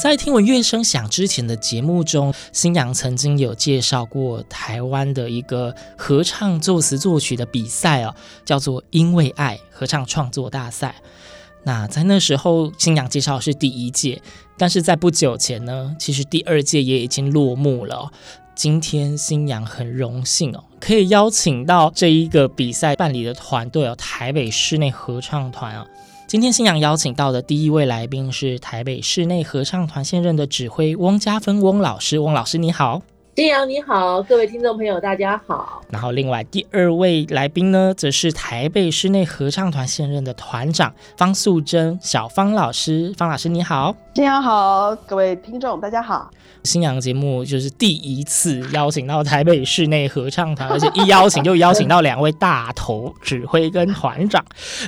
在听闻乐声响之前的节目中，新阳曾经有介绍过台湾的一个合唱作词作曲的比赛哦，叫做“因为爱”合唱创作大赛。那在那时候，新阳介绍是第一届，但是在不久前呢，其实第二届也已经落幕了。今天新阳很荣幸哦，可以邀请到这一个比赛办理的团队哦，台北室内合唱团哦。今天新阳邀请到的第一位来宾是台北室内合唱团现任的指挥翁家芬翁老师，翁老师你好。新阳你好，各位听众朋友大家好。然后另外第二位来宾呢，则是台北室内合唱团现任的团长方素珍小方老师，方老师你好。新阳好，各位听众大家好。新阳节目就是第一次邀请到台北室内合唱团，而且一邀请就邀请到两位大头指挥跟团长，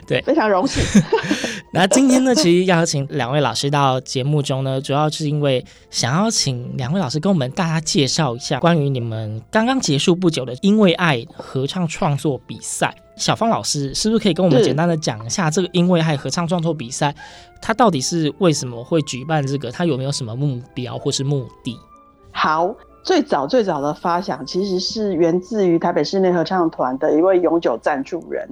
对，非常荣幸。那今天呢，其实邀请两位老师到节目中呢，主要是因为想要请两位老师跟我们大家介绍一下关于你们刚刚结束不久的“因为爱”合唱创作比赛。小方老师是不是可以跟我们简单的讲一下这个“因为爱”合唱创作比赛，它到底是为什么会举办这个？它有没有什么目标或是目的？好，最早最早的发想其实是源自于台北室内合唱团的一位永久赞助人。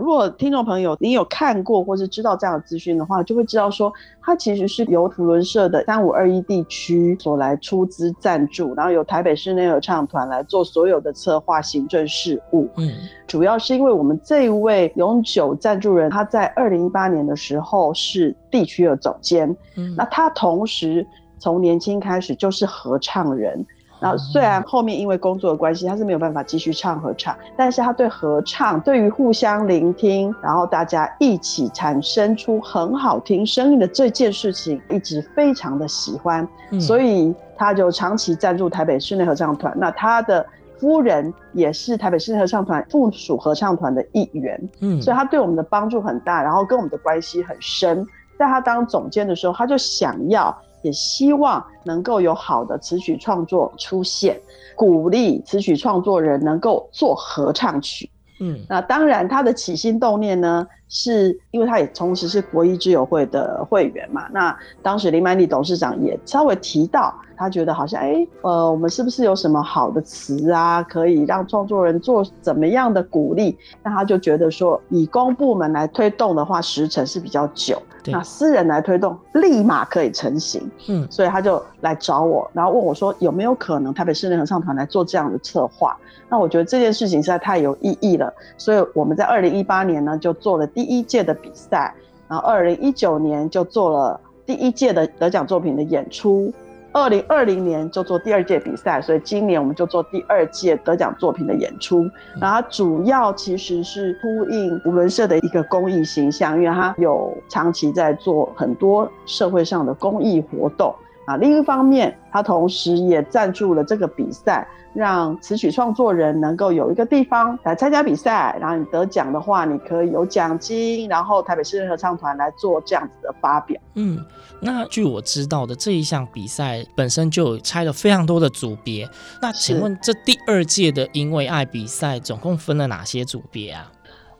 如果听众朋友你有看过或是知道这样的资讯的话，就会知道说，它其实是由图伦社的三五二一地区所来出资赞助，然后由台北室内合唱团来做所有的策划、行政事务。嗯，主要是因为我们这一位永久赞助人，他在二零一八年的时候是地区的总监，嗯那他同时从年轻开始就是合唱人。然后虽然后面因为工作的关系，他是没有办法继续唱合唱，但是他对合唱，对于互相聆听，然后大家一起产生出很好听声音的这件事情，一直非常的喜欢，嗯所以他就长期赞助台北室内合唱团。那他的夫人也是台北室内合唱团附属合唱团的一员，嗯所以他对我们的帮助很大，然后跟我们的关系很深。在他当总监的时候，他就想要。也希望能够有好的词曲创作出现，鼓励词曲创作人能够做合唱曲。嗯，那当然，他的起心动念呢，是因为他也同时是国医之友会的会员嘛。那当时林曼丽董事长也稍微提到，他觉得好像，哎、欸，呃，我们是不是有什么好的词啊，可以让创作人做怎么样的鼓励？那他就觉得说，以公部门来推动的话，时程是比较久。那私人来推动，立马可以成型。嗯，所以他就来找我，然后问我说有没有可能台北室内合唱团来做这样的策划？那我觉得这件事情实在太有意义了，所以我们在二零一八年呢就做了第第一届的比赛，然后二零一九年就做了第一届的得奖作品的演出。二零二零年就做第二届比赛，所以今年我们就做第二届得奖作品的演出。然后主要其实是呼应扶轮社的一个公益形象，因为他有长期在做很多社会上的公益活动啊。另一方面，他同时也赞助了这个比赛，让词曲创作人能够有一个地方来参加比赛。然后你得奖的话，你可以有奖金，然后台北室内合唱团来做这样子的发表。嗯。那据我知道的这一项比赛本身就有拆了非常多的组别。那请问这第二届的因为爱比赛总共分了哪些组别啊？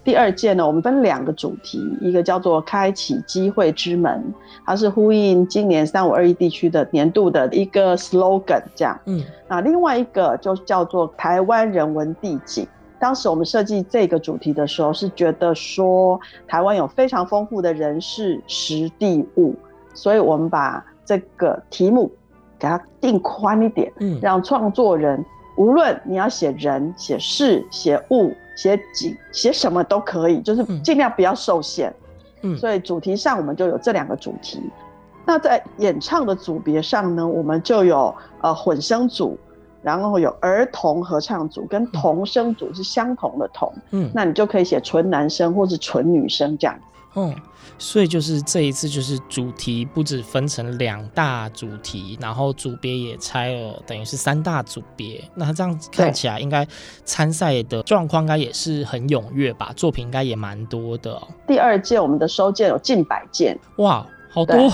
第二届呢，我们分两个主题，一个叫做开启机会之门，它是呼应今年三五二一地区的年度的一个 slogan，这样。嗯，那另外一个就叫做台湾人文地景。当时我们设计这个主题的时候，是觉得说台湾有非常丰富的人事实地物。所以，我们把这个题目给它定宽一点，嗯，让创作人无论你要写人、写事、写物、写几、写什么都可以，就是尽量不要受限。嗯，所以主题上我们就有这两个主题。那在演唱的组别上呢，我们就有呃混声组，然后有儿童合唱组跟童声组是相同的童。嗯，那你就可以写纯男生或是纯女生这样子。嗯，所以就是这一次就是主题不止分成两大主题，然后组别也拆了，等于是三大组别。那这样看起来应该参赛的状况应该也是很踊跃吧？作品应该也蛮多的哦。第二届我们的收件有近百件，哇！好多，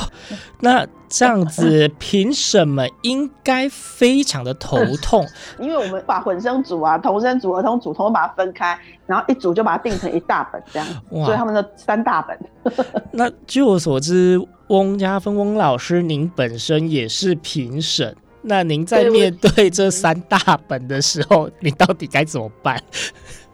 那这样子评审们应该非常的头痛，因为我们把混生组啊、同生组、儿童组，统统把它分开，然后一组就把它定成一大本这样，所以他们的三大本。那据我所知，翁家芬翁老师，您本身也是评审，那您在面对这三大本的时候，你到底该怎么办？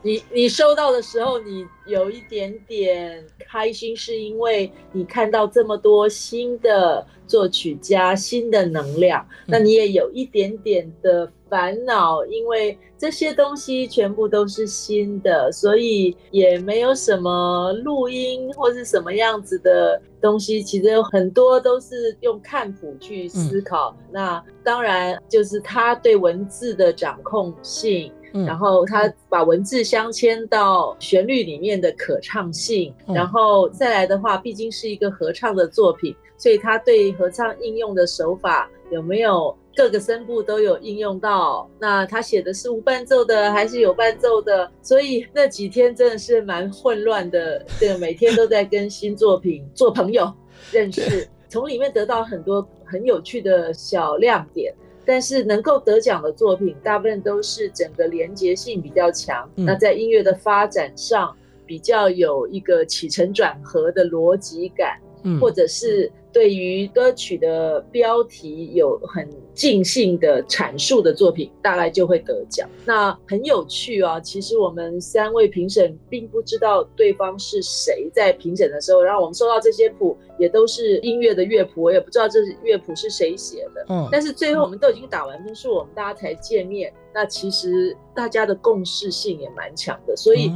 你你收到的时候，你有一点点开心，是因为你看到这么多新的作曲家、新的能量。那你也有一点点的烦恼，因为这些东西全部都是新的，所以也没有什么录音或是什么样子的东西。其实有很多都是用看谱去思考。嗯。那当然就是他对文字的掌控性。然后他把文字镶嵌到旋律里面的可唱性，嗯、然后再来的话，毕竟是一个合唱的作品，所以他对合唱应用的手法有没有各个声部都有应用到？那他写的是无伴奏的还是有伴奏的？所以那几天真的是蛮混乱的，这个每天都在跟新作品做朋友认识，从里面得到很多很有趣的小亮点。但是能够得奖的作品，大部分都是整个连结性比较强，嗯，那在音乐的发展上比较有一个起承转合的逻辑感，嗯，或者是。对于歌曲的标题有很尽兴的阐述的作品，大概就会得奖。那很有趣啊！其实我们三位评审并不知道对方是谁，在评审的时候，然后我们收到这些谱也都是音乐的乐谱，我也不知道这乐谱是谁写的。嗯，但是最后我们都已经打完分数，我们大家才见面。那其实大家的共识性也蛮强的，所以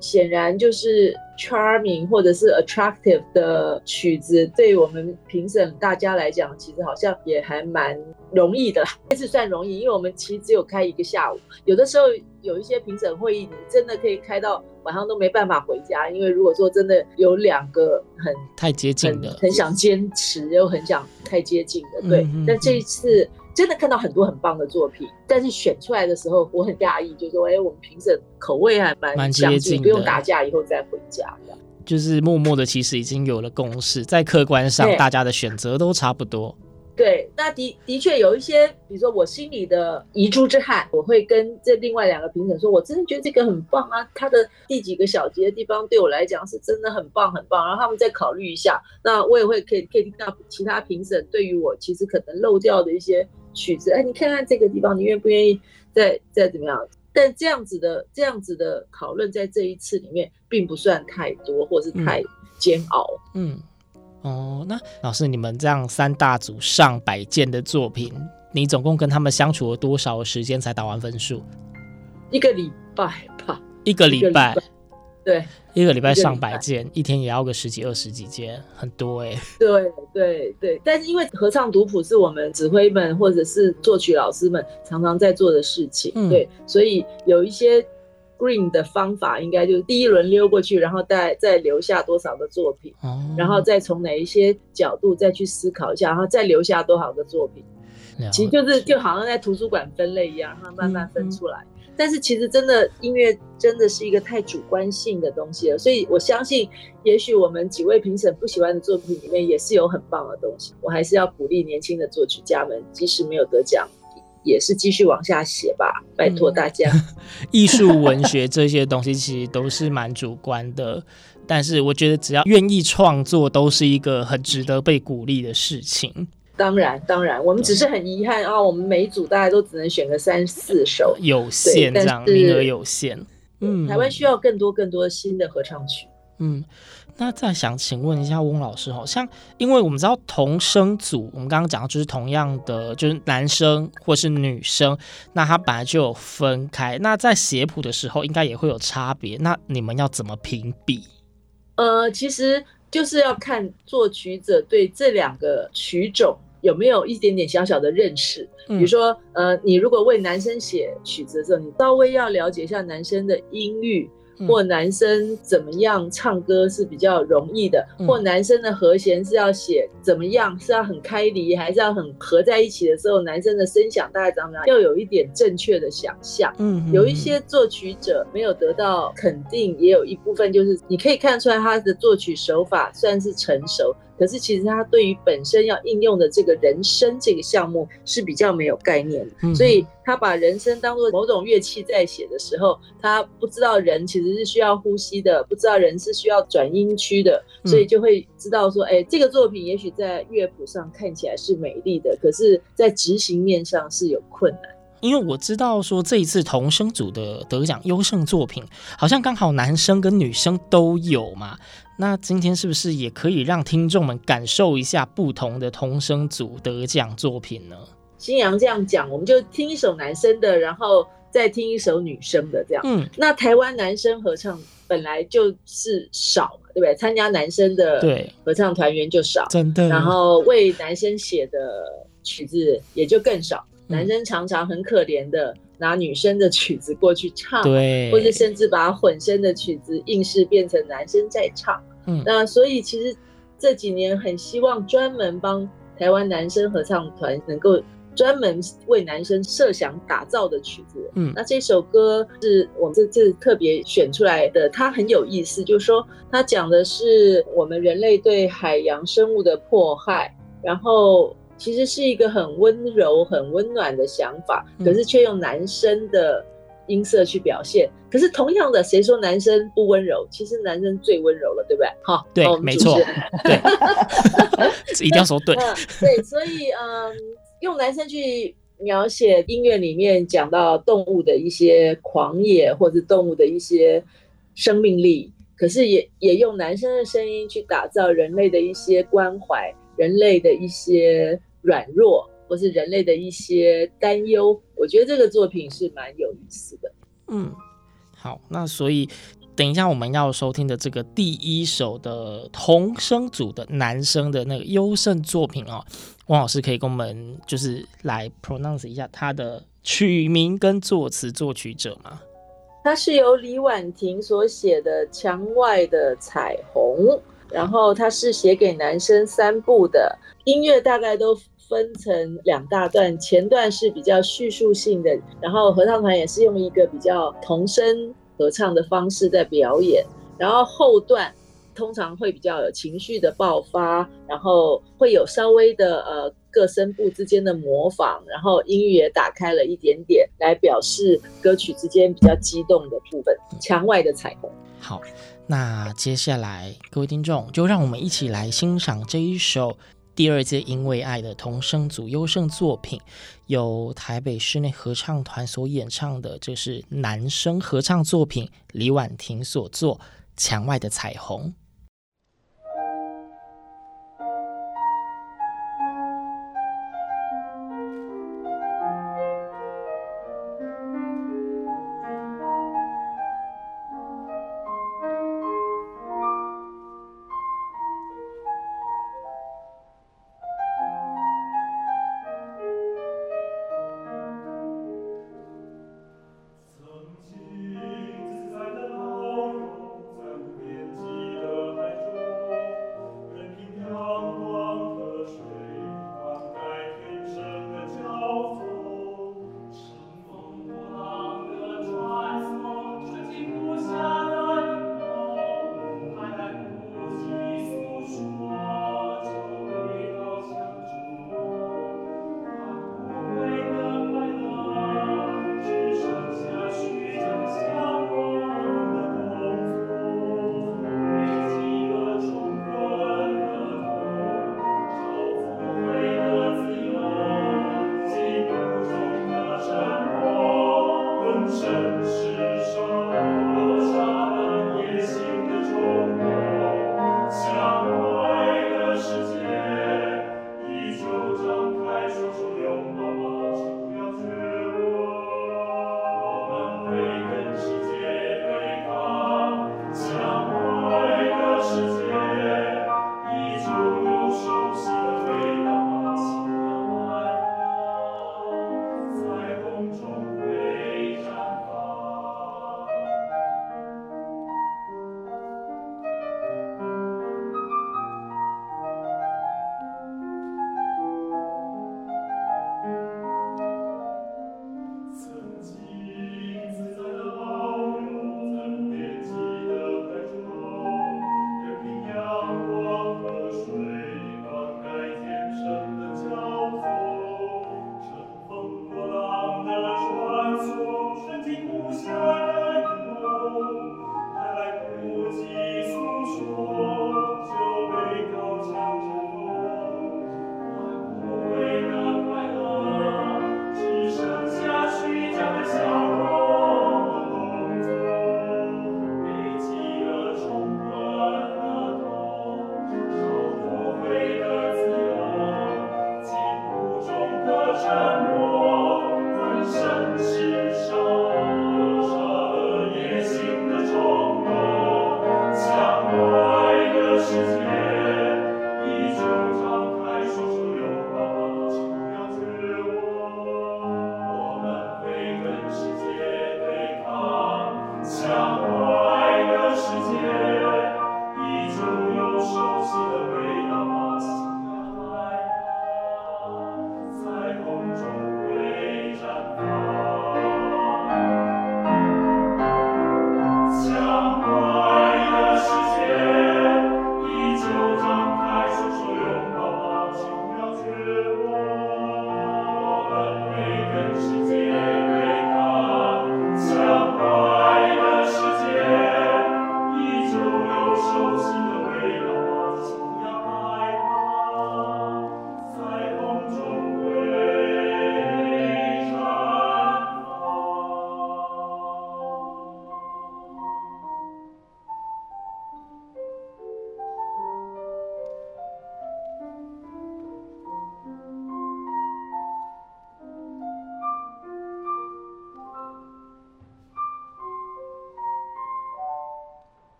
显然就是 charming 或者是 attractive 的曲子，对我们评审大家来讲，其实好像也还蛮容易的。这次算容易，因为我们其实只有开一个下午，有的时候有一些评审会议，你真的可以开到晚上都没办法回家，因为如果说真的有两个很太接近的，很想坚持又很想太接近的，对。嗯、但这一次。真的看到很多很棒的作品，但是选出来的时候我很讶异，就说，哎，我们评审口味还蛮蛮接近，不用打架以后再回家，就是默默的其实已经有了共识，在客观上大家的选择都差不多。对，那的的确有一些，比如说我心里的遗珠之憾，我会跟这另外两个评审说，我真的觉得这个很棒啊，他的第几个小节的地方对我来讲是真的很棒很棒，然后他们再考虑一下，那我也会可以可以听到其他评审对于我其实可能漏掉的一些曲子，哎，你看看这个地方，你愿不愿意再再怎么样？但这样子的这样子的讨论在这一次里面并不算太多，或是太煎熬，嗯。嗯哦，那老师，你们这样三大组上百件的作品，你总共跟他们相处了多少时间才打完分数？一个礼拜吧。一个礼拜，对，一个礼拜上百件，一天也要个十几二十几件，很多哎、欸。对对对，但是因为合唱读谱是我们指挥们或者是作曲老师们常常在做的事情，嗯、对，所以有一些。Green 的方法应该就是第一轮溜过去，然后再再留下多少个作品，哦，然后再从哪一些角度再去思考一下，然后再留下多少个作品。其实就是就好像在图书馆分类一样，然后慢慢分出来。但是其实真的音乐真的是一个太主观性的东西了，所以我相信，也许我们几位评审不喜欢的作品里面也是有很棒的东西。我还是要鼓励年轻的作曲家们，即使没有得奖。也是继续往下写吧，拜托大家。艺术、文学这些东西其实都是蛮主观的，但是我觉得只要愿意创作，都是一个很值得被鼓励的事情。当然，当然，我们只是很遗憾啊，我们每一组大家都只能选个三四首，有限这样，名额有限。嗯，台湾需要更多更多新的合唱曲。嗯，那再想请问一下翁老师，好像因为我们知道同声组，我们刚刚讲的就是同样的，就是男生或是女生，那他本来就有分开。那在写谱的时候，应该也会有差别。那你们要怎么评比？呃，其实就是要看作曲者对这两个曲种有没有一点点小小的认识。比如说，呃，你如果为男生写曲子的时候，你稍微要了解一下男生的音域。或男生怎么样唱歌是比较容易的，嗯、或男生的和弦是要写怎么样，是要很开离，还是要很合在一起的时候，男生的声响大概怎么样，要有一点正确的想象。嗯，有一些作曲者没有得到肯定，也有一部分就是你可以看出来他的作曲手法算是成熟。可是其实他对于本身要应用的这个人声这个项目是比较没有概念的，嗯、所以他把人声当做某种乐器在写的时候，他不知道人其实是需要呼吸的，不知道人是需要转音区的，所以就会知道说，哎，这个作品也许在乐谱上看起来是美丽的，可是在执行面上是有困难。因为我知道说这一次童声组的得奖优胜作品，好像刚好男生跟女生都有嘛。那今天是不是也可以让听众们感受一下不同的童声组得奖作品呢？新阳这样讲，我们就听一首男生的，然后再听一首女生的，这样。嗯，那台湾男生合唱本来就是少嘛，对不对？参加男生的对合唱团员就少，真的。然后为男生写的曲子也就更少，嗯、男生常常很可怜的。拿女生的曲子过去唱，对，或者甚至把混声的曲子硬是变成男生在唱。嗯，那所以其实这几年很希望专门帮台湾男生合唱团能够专门为男生设想打造的曲子。嗯，那这首歌是我们这次特别选出来的，它很有意思，就是说它讲的是我们人类对海洋生物的迫害，然后。其实是一个很温柔、很温暖的想法，可是却用男生的音色去表现。嗯、可是同样的，谁说男生不温柔？其实男生最温柔了，对不对？好，对，没错，对，一定要说对。嗯，对，所以嗯，用男生去描写音乐里面讲到动物的一些狂野，或者动物的一些生命力，可是也也用男生的声音去打造人类的一些关怀，人类的一些。软弱，或是人类的一些担忧，我觉得这个作品是蛮有意思的。嗯，好，那所以等一下我们要收听的这个第一首的童声组的男生的那个优胜作品哦，汪老师可以跟我们就是来 pronounce 一下他的曲名跟作词作曲者吗？他是由李婉婷所写的《墙外的彩虹》，然后他是写给男生三部的音乐，大概都。分成两大段，前段是比较叙述性的，然后合唱团也是用一个比较童声合唱的方式在表演，然后后段通常会比较有情绪的爆发，然后会有稍微的呃各声部之间的模仿，然后音域也打开了一点点，来表示歌曲之间比较激动的部分。墙外的彩虹。好，那接下来各位听众就让我们一起来欣赏这一首。第二届因为爱的童声组优胜作品，由台北室内合唱团所演唱的，这是男声合唱作品，李婉婷所作《墙外的彩虹》。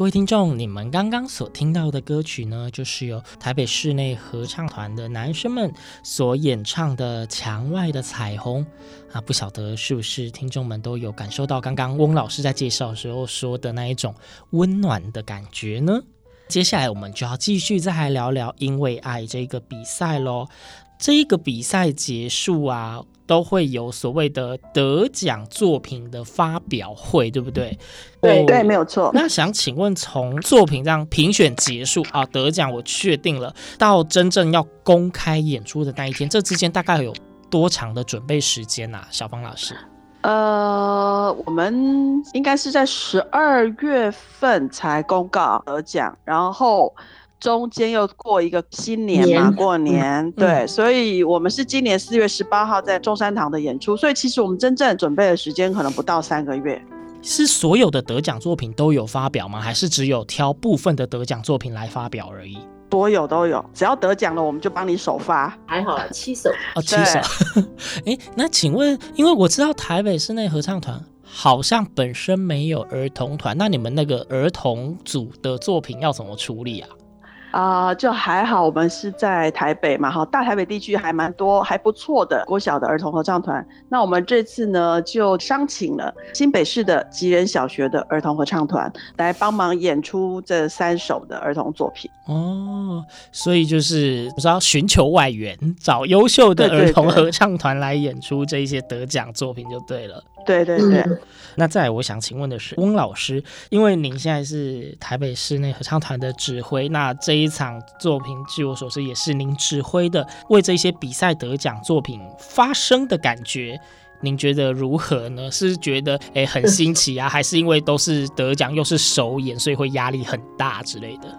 各位听众，你们刚刚所听到的歌曲呢，就是由台北室内合唱团的男生们所演唱的《墙外的彩虹》啊，不晓得是不是听众们都有感受到刚刚翁老师在介绍的时候说的那一种温暖的感觉呢？接下来我们就要继续再来聊聊《因为爱》这个比赛喽。这个比赛结束啊，都会有所谓的得奖作品的发表会，对不对？对对，没有错。那想请问，从作品这样评选结束啊，得奖我确定了，到真正要公开演出的那一天，这之间大概有多长的准备时间啊？小芳老师？呃，我们应该是在十二月份才公告得奖，然后。中间又过一个新年嘛，年过年，嗯、对，嗯、所以我们是今年四月十八号在中山堂的演出，所以其实我们真正准备的时间可能不到三个月。是所有的得奖作品都有发表吗？还是只有挑部分的得奖作品来发表而已？所有都有，只要得奖了，我们就帮你首发。还好，七首哦，七首。哎对，那请问，因为我知道台北室内合唱团好像本身没有儿童团，那你们那个儿童组的作品要怎么处理啊？啊、呃，就还好，我们是在台北嘛，哈，大台北地区还蛮多还不错的国小的儿童合唱团。那我们这次呢，就商请了新北市的吉人小学的儿童合唱团来帮忙演出这三首的儿童作品。哦，所以就是不知道寻求外援，找优秀的儿童合唱团来演出这一些得奖作品就对了。对对对。嗯、那再来，我想请问的是，翁老师，因为您现在是台北室内合唱团的指挥，那这一场作品，据我所知也是您指挥的，为这些比赛得奖作品发声的感觉，您觉得如何呢？是觉得诶很新奇啊，还是因为都是得奖又是首演，所以会压力很大之类的？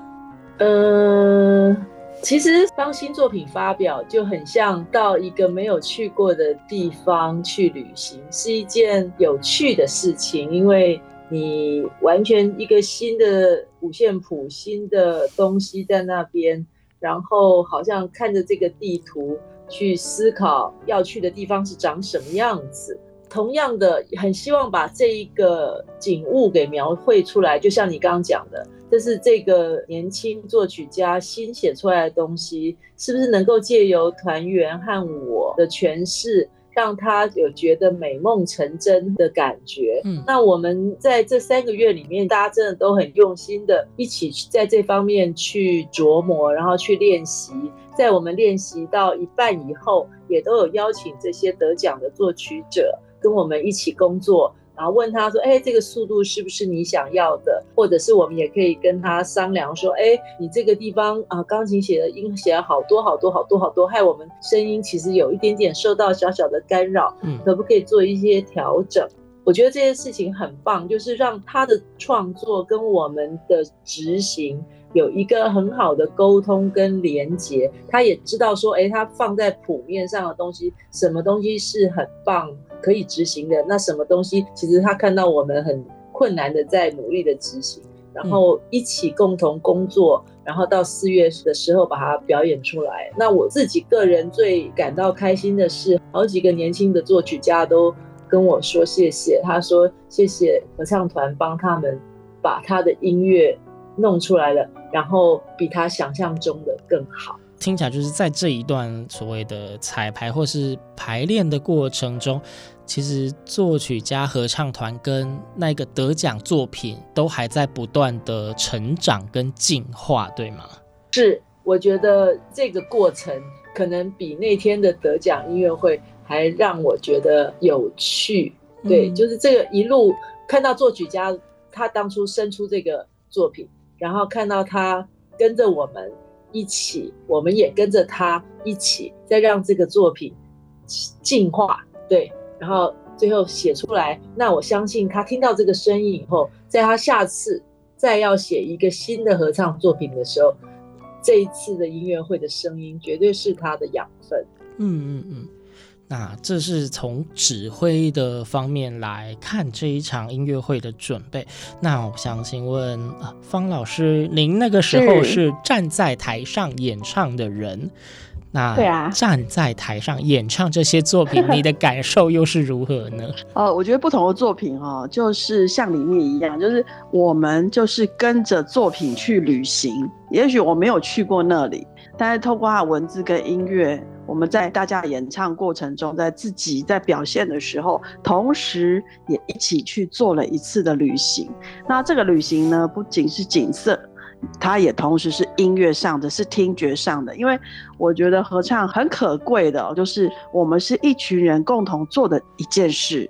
呃，其实当新作品发表就很像到一个没有去过的地方去旅行，是一件有趣的事情，因为。你完全一个新的五线谱，新的东西在那边，然后好像看着这个地图去思考要去的地方是长什么样子。同样的，很希望把这一个景物给描绘出来，就像你刚刚讲的，这是这个年轻作曲家新写出来的东西，是不是能够借由团员和我的诠释，让他有觉得美梦成真的感觉。嗯，那我们在这三个月里面，大家真的都很用心的一起在这方面去琢磨，然后去练习。在我们练习到一半以后，也都有邀请这些得奖的作曲者跟我们一起工作。然后问他说：“哎，这个速度是不是你想要的？或者是我们也可以跟他商量说：哎，你这个地方啊，钢琴写的音写了好多好多好多好多，害我们声音其实有一点点受到小小的干扰，嗯，可不可以做一些调整？我觉得这件事情很棒，就是让他的创作跟我们的执行有一个很好的沟通跟连接。他也知道说，哎，他放在谱面上的东西，什么东西是很棒。”可以执行的那什么东西，其实他看到我们很困难的在努力的执行，然后一起共同工作，然后到四月的时候把它表演出来。那我自己个人最感到开心的是，好几个年轻的作曲家都跟我说谢谢，他说谢谢合唱团帮他们把他的音乐弄出来了，然后比他想象中的更好。听起来就是在这一段所谓的彩排或是排练的过程中，其实作曲家、合唱团跟那个得奖作品都还在不断的成长跟进化，对吗？是，我觉得这个过程可能比那天的得奖音乐会还让我觉得有趣。对，嗯、就是这个一路看到作曲家他当初生出这个作品，然后看到他跟着我们。一起，我们也跟着他一起，再让这个作品进化，对，然后最后写出来。那我相信他听到这个声音以后，在他下次再要写一个新的合唱作品的时候，这一次的音乐会的声音绝对是他的养分。嗯嗯嗯。那这是从指挥的方面来看这一场音乐会的准备。那我想请问方老师，您那个时候是站在台上演唱的人，那对啊，站在台上演唱这些作品，你的 感受又是如何呢？呃，我觉得不同的作品哦，就是像里面一样，就是我们就是跟着作品去旅行。也许我没有去过那里，但是透过他文字跟音乐。我们在大家演唱过程中，在自己在表现的时候，同时也一起去做了一次的旅行。那这个旅行呢，不仅是景色，它也同时是音乐上的，是听觉上的。因为我觉得合唱很可贵的，就是我们是一群人共同做的一件事，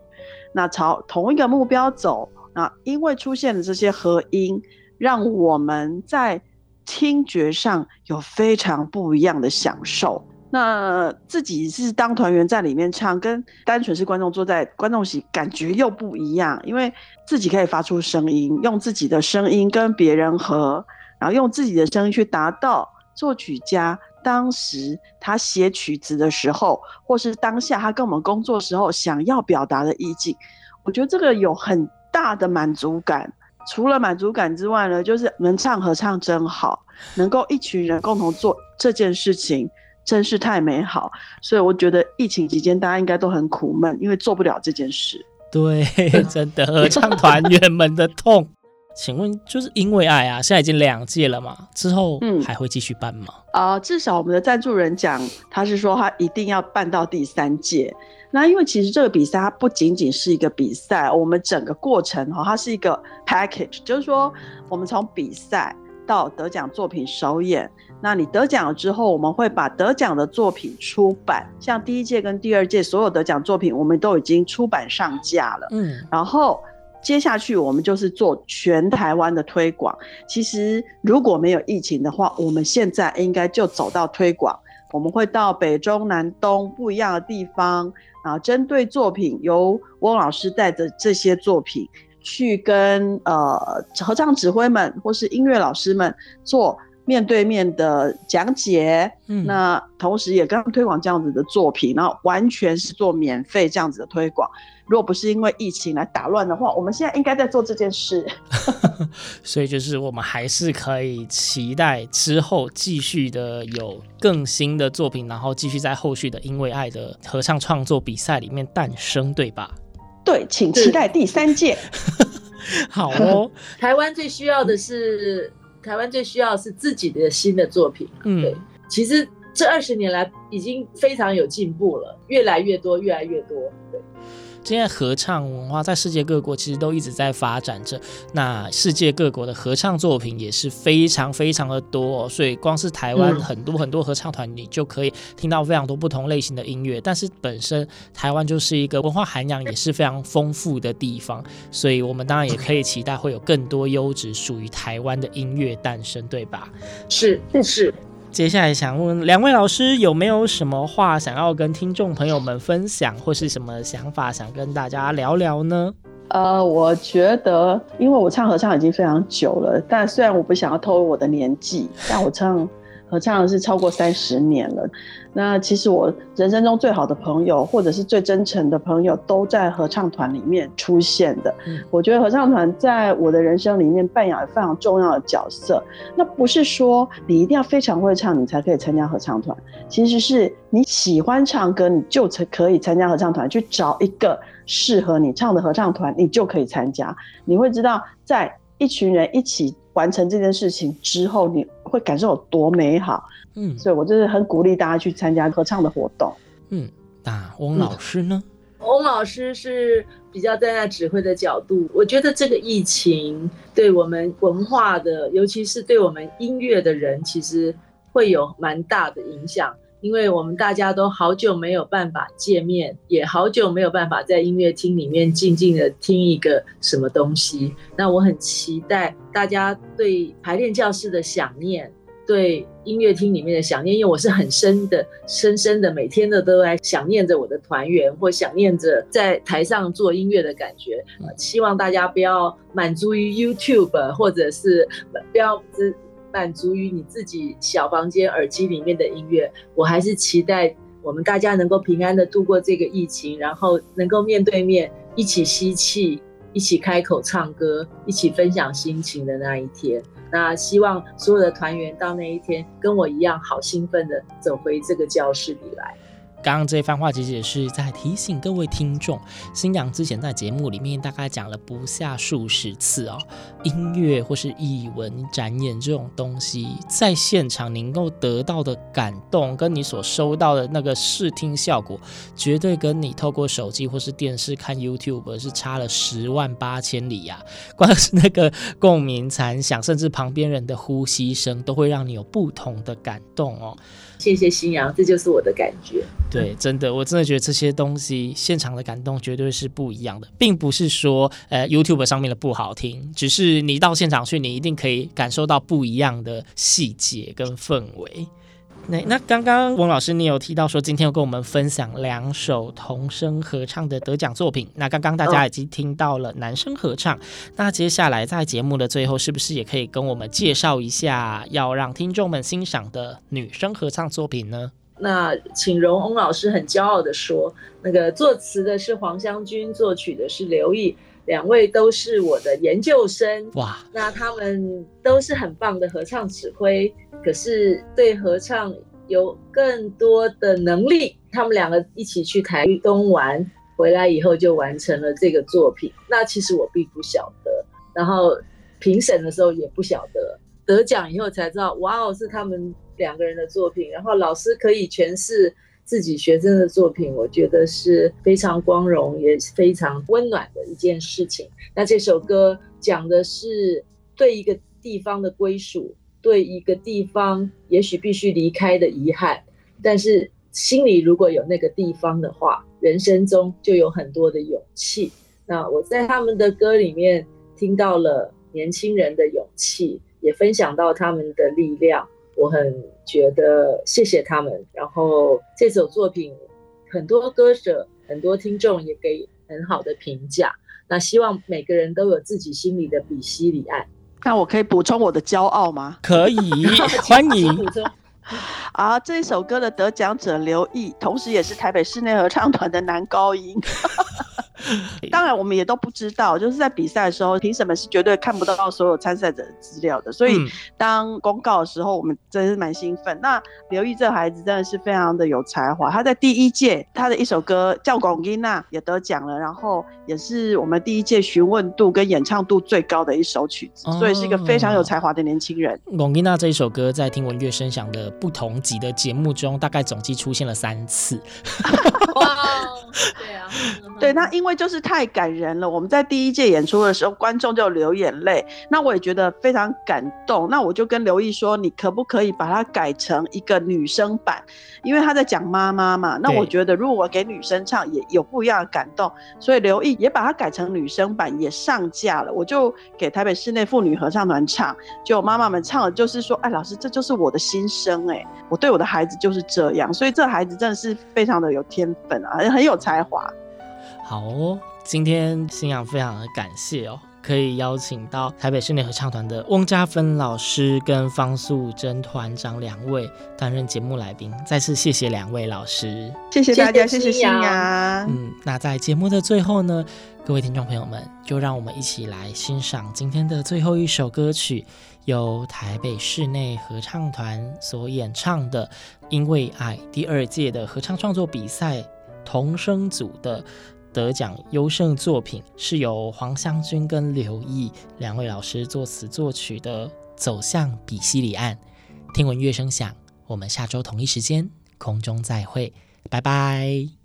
那朝同一个目标走。那因为出现了这些合音，让我们在听觉上有非常不一样的享受。那自己是当团员在里面唱，跟单纯是观众坐在观众席，感觉又不一样。因为自己可以发出声音，用自己的声音跟别人合，然后用自己的声音去达到作曲家当时他写曲子的时候，或是当下他跟我们工作时候想要表达的意境。我觉得这个有很大的满足感。除了满足感之外呢，就是能唱合唱真好，能够一群人共同做这件事情。真是太美好，所以我觉得疫情期间大家应该都很苦闷，因为做不了这件事。对，真的合唱团员们的痛。请问，就是因为爱啊，现在已经两届了嘛，之后还会继续办吗？啊、嗯呃，至少我们的赞助人讲，他是说他一定要办到第三届。那因为其实这个比赛它不仅仅是一个比赛，我们整个过程哈，它是一个 package，就是说我们从比赛到得奖作品首演。那你得奖了之后，我们会把得奖的作品出版，像第一届跟第二届所有得奖作品，我们都已经出版上架了。嗯，然后接下去我们就是做全台湾的推广。其实如果没有疫情的话，我们现在应该就走到推广。我们会到北中南东不一样的地方，然后针对作品，由翁老师带着这些作品去跟呃合唱指挥们或是音乐老师们做。面对面的讲解，嗯，那同时也跟他们推广这样子的作品，然后完全是做免费这样子的推广。如果不是因为疫情来打乱的话，我们现在应该在做这件事。所以就是我们还是可以期待之后继续的有更新的作品，然后继续在后续的因为爱的合唱创作比赛里面诞生，对吧？对，请期待第三届。好哦，台湾最需要的是。台湾最需要的是自己的新的作品，嗯，对，其实这二十年来已经非常有进步了，越来越多，越来越多，对。现在合唱文化在世界各国其实都一直在发展着，那世界各国的合唱作品也是非常非常的多，所以光是台湾很多很多合唱团，你就可以听到非常多不同类型的音乐。但是本身台湾就是一个文化涵养也是非常丰富的地方，所以我们当然也可以期待会有更多优质属于台湾的音乐诞生，对吧？是是。接下来想问两位老师有没有什么话想要跟听众朋友们分享，或是什么想法想跟大家聊聊呢？呃，我觉得，因为我唱合唱已经非常久了，但虽然我不想要透露我的年纪，但我唱合唱是超过三十年了。那其实我人生中最好的朋友，或者是最真诚的朋友，都在合唱团里面出现的。嗯、我觉得合唱团在我的人生里面扮演了非常重要的角色。那不是说你一定要非常会唱，你才可以参加合唱团。其实是你喜欢唱歌，你就才可以参加合唱团。去找一个适合你唱的合唱团，你就可以参加。你会知道，在一群人一起完成这件事情之后，你会感受有多美好。嗯，所以我就是很鼓励大家去参加合唱的活动。嗯，那翁老师呢？翁老师是比较站在指挥的角度，我觉得这个疫情对我们文化的，尤其是对我们音乐的人，其实会有蛮大的影响。因为我们大家都好久没有办法见面，也好久没有办法在音乐厅里面静静的听一个什么东西。那我很期待大家对排练教室的想念，对音乐厅里面的想念，因为我是很深的、深深的，每天的都在想念着我的团员，或想念着在台上做音乐的感觉。希望大家不要满足于 YouTube，或者是不要只。满足于你自己小房间耳机里面的音乐，我还是期待我们大家能够平安的度过这个疫情，然后能够面对面一起吸气，一起开口唱歌，一起分享心情的那一天。那希望所有的团员到那一天跟我一样，好兴奋的走回这个教室里来。刚刚这番话其实也是在提醒各位听众，星洋之前在节目里面大概讲了不下数十次哦，音乐或是艺文展演这种东西，在现场能够得到的感动，跟你所收到的那个视听效果，绝对跟你透过手机或是电视看 YouTube 是差了十万八千里呀、啊！光是那个共鸣残响，甚至旁边人的呼吸声，都会让你有不同的感动哦。谢谢新阳，这就是我的感觉。对，真的，我真的觉得这些东西现场的感动绝对是不一样的，并不是说呃 YouTube 上面的不好听，只是你到现场去，你一定可以感受到不一样的细节跟氛围。那那刚刚翁老师你有提到说今天有跟我们分享两首童声合唱的得奖作品，那刚刚大家已经听到了男生合唱，那接下来在节目的最后是不是也可以跟我们介绍一下要让听众们欣赏的女生合唱作品呢？那请容翁老师很骄傲的说，那个作词的是黄湘君，作曲的是刘毅，两位都是我的研究生哇，那他们都是很棒的合唱指挥。可是对合唱有更多的能力，他们两个一起去台东玩，回来以后就完成了这个作品。那其实我并不晓得，然后评审的时候也不晓得，得奖以后才知道，哇哦，是他们两个人的作品。然后老师可以诠释自己学生的作品，我觉得是非常光荣，也是非常温暖的一件事情。那这首歌讲的是对一个地方的归属。对一个地方，也许必须离开的遗憾，但是心里如果有那个地方的话，人生中就有很多的勇气。那我在他们的歌里面听到了年轻人的勇气，也分享到他们的力量，我很觉得谢谢他们。然后这首作品，很多歌者、很多听众也给很好的评价。那希望每个人都有自己心里的比西里岸。那我可以补充我的骄傲吗？可以，欢迎。啊，这一首歌的得奖者刘毅，同时也是台北室内合唱团的男高音。当然，我们也都不知道，就是在比赛的时候，评审们是绝对看不到所有参赛者的资料的。所以，当公告的时候，我们真是蛮兴奋。那刘毅这孩子真的是非常的有才华，他在第一届他的一首歌叫《龚琳娜》也得奖了，然后也是我们第一届询问度跟演唱度最高的一首曲子，所以是一个非常有才华的年轻人。哦，《龚琳娜》这一首歌在听闻乐声响的不同集的节目中，大概总计出现了三次。哇，对啊，对，那因为。就是太感人了。我们在第一届演出的时候，观众就流眼泪，那我也觉得非常感动。那我就跟刘毅说：“你可不可以把它改成一个女生版？因为他在讲妈妈嘛。那我觉得如果我给女生唱，也有不一样的感动。所以刘毅也把它改成女生版，也上架了。我就给台北室内妇女合唱团唱，就妈妈们唱的，就是说：哎，老师，这就是我的心声。哎，我对我的孩子就是这样。所以这孩子真的是非常的有天分啊，很有才华。”好哦，今天新阳非常的感谢哦，可以邀请到台北室内合唱团的翁家芬老师跟方素珍团长两位担任节目来宾。再次谢谢两位老师，谢谢大家，谢谢新新阳。嗯，那在节目的最后呢，各位听众朋友们，就让我们一起来欣赏今天的最后一首歌曲，由台北室内合唱团所演唱的《因为爱》第二届的合唱创作比赛童声组的。得奖优胜作品是由黄湘君跟刘毅两位老师作词作曲的《走向比西里岸》。听闻乐声响，我们下周同一时间空中再会，拜拜。